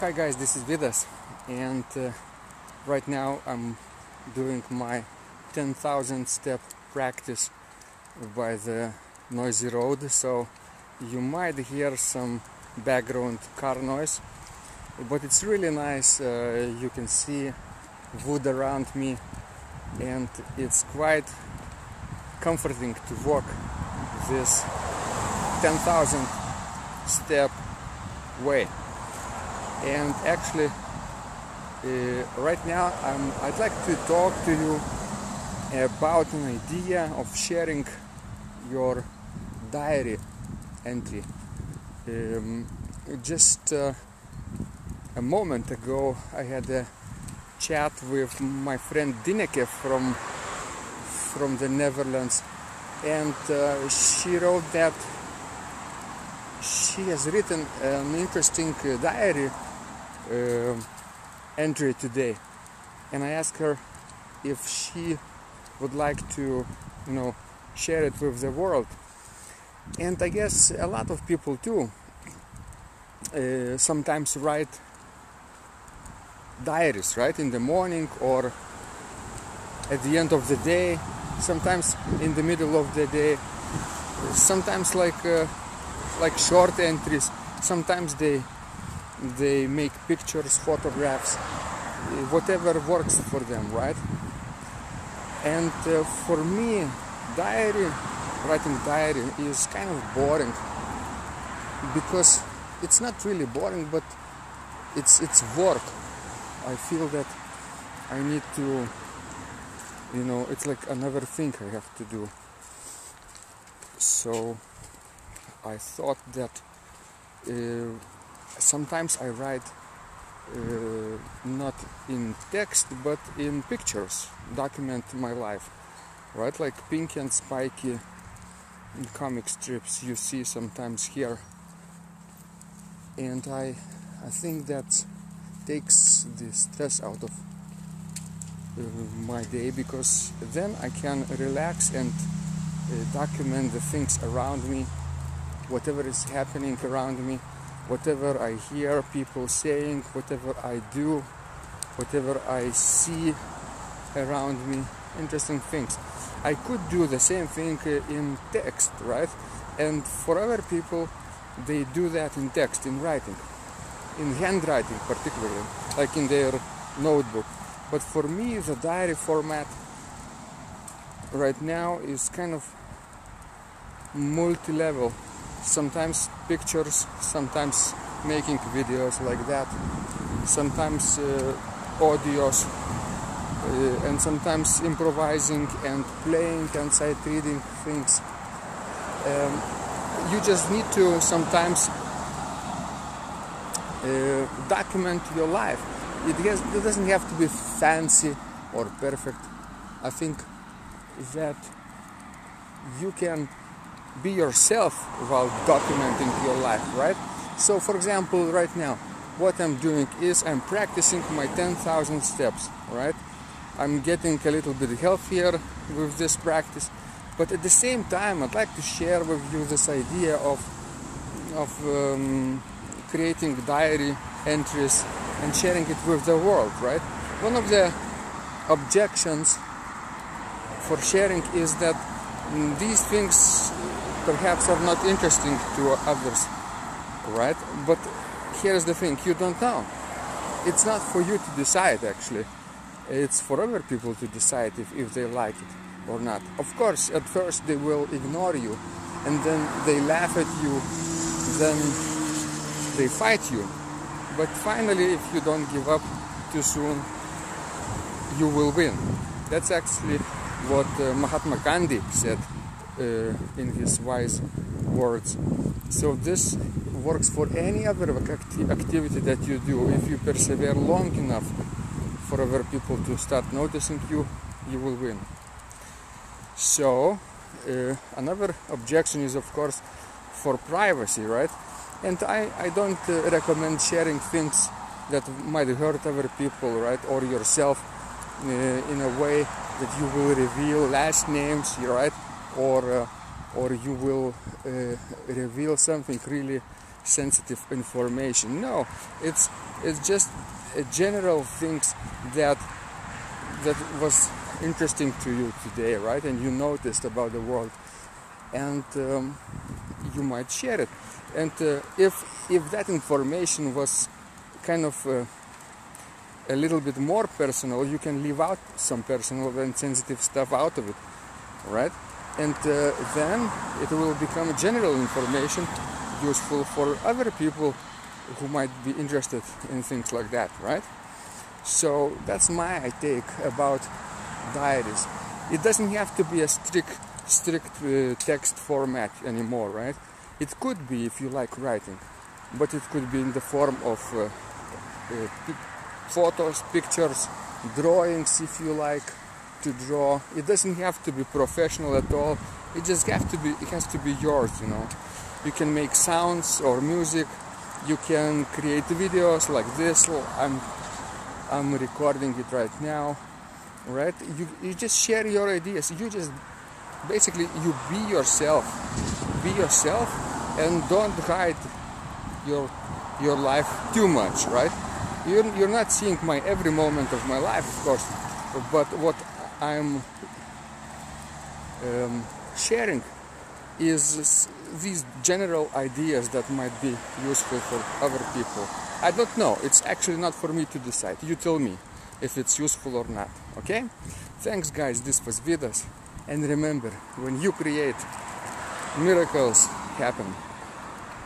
Hi guys, this is Vidas, and uh, right now I'm doing my 10,000 step practice by the noisy road. So you might hear some background car noise, but it's really nice. Uh, you can see wood around me, and it's quite comforting to walk this 10,000 step way and actually uh, right now I'm, I'd like to talk to you about an idea of sharing your diary entry. Um, just uh, a moment ago I had a chat with my friend Dineke from from the Netherlands. And uh, she wrote that she has written an interesting uh, diary uh, entry today. And I asked her if she would like to you know share it with the world. And I guess a lot of people too uh, sometimes write diaries right in the morning or at the end of the day sometimes in the middle of the day sometimes like uh, like short entries. Sometimes they they make pictures photographs whatever works for them right? And uh, for me diary writing diary is kind of boring because it's not really boring but it's it's work. I feel that i need to you know it's like another thing i have to do. So i thought that uh, sometimes I write uh, not in text but in pictures, document my life, right? Like Pinky and Spikey comic strips you see sometimes here, and I, I think that takes the stress out of uh, my day because then I can relax and uh, document the things around me, whatever is happening around me whatever I hear people saying, whatever I do, whatever I see around me, interesting things. I could do the same thing uh, in text, right? And for other people, they do that in text, in writing, in handwriting particularly, like in their notebook. But for me, the diary format right now is kind of multi level sometimes pictures, sometimes making videos like that, sometimes uh, audios, uh, and sometimes improvising and playing and sight reading things. Um, you just need to sometimes uh, document your life. It, has, it doesn't have to be fancy or perfect. I think that you can be yourself while documenting your life, right? So, for example, right now, what I'm doing is I'm practicing my 10,000 steps, right? I'm getting a little bit healthier with this practice, but at the same time, I'd like to share with you this idea of of um, creating diary entries and sharing it with the world, right? One of the objections for sharing is that these things perhaps are not interesting to others, right? But here's the thing you don't know. It's not for you to decide, actually. It's for other people to decide if, if they like it or not. Of course, at first they will ignore you and then they laugh at you, then they fight you. But finally, if you don't give up too soon, you will win. That's actually what uh, Mahatma Gandhi said in his wise words. So this works for any other acti- activity that you do. If you persevere long enough for other people to start noticing you, you will win. So uh, another objection is of course for privacy, right? And I, I don't uh, recommend sharing things that might hurt other people, right, or yourself uh, in a way that you will reveal last names, right, or uh, or you will uh, reveal something really sensitive information. No, it's it's just general things that that was interesting to you today, right? And you noticed about the world, and um, you might share it. And uh, if if that information was kind of uh, a little bit more personal, you can leave out some personal and sensitive stuff out of it, right? And uh, then it will become general information useful for other people who might be interested in things like that, right? So that's my take about diaries. It doesn't have to be a strict, strict uh, text format anymore, right? It could be if you like writing, but it could be in the form of uh, uh, photos, pictures, drawings if you like to draw. It doesn't have to be professional at all. It just have to be it has to be yours, you know. You can make sounds or music. You can create videos like this. I'm I'm recording it right now. Right? You you just share your ideas. You just basically you be yourself. Be yourself and don't hide your your life too much, right? You're, you're not seeing my every moment of my life, of course, but what I'm um, sharing is these general ideas that might be useful for other people. I don't know. It's actually not for me to decide. You tell me if it's useful or not. Okay? Thanks, guys. This was Vidas. And remember, when you create, miracles happen.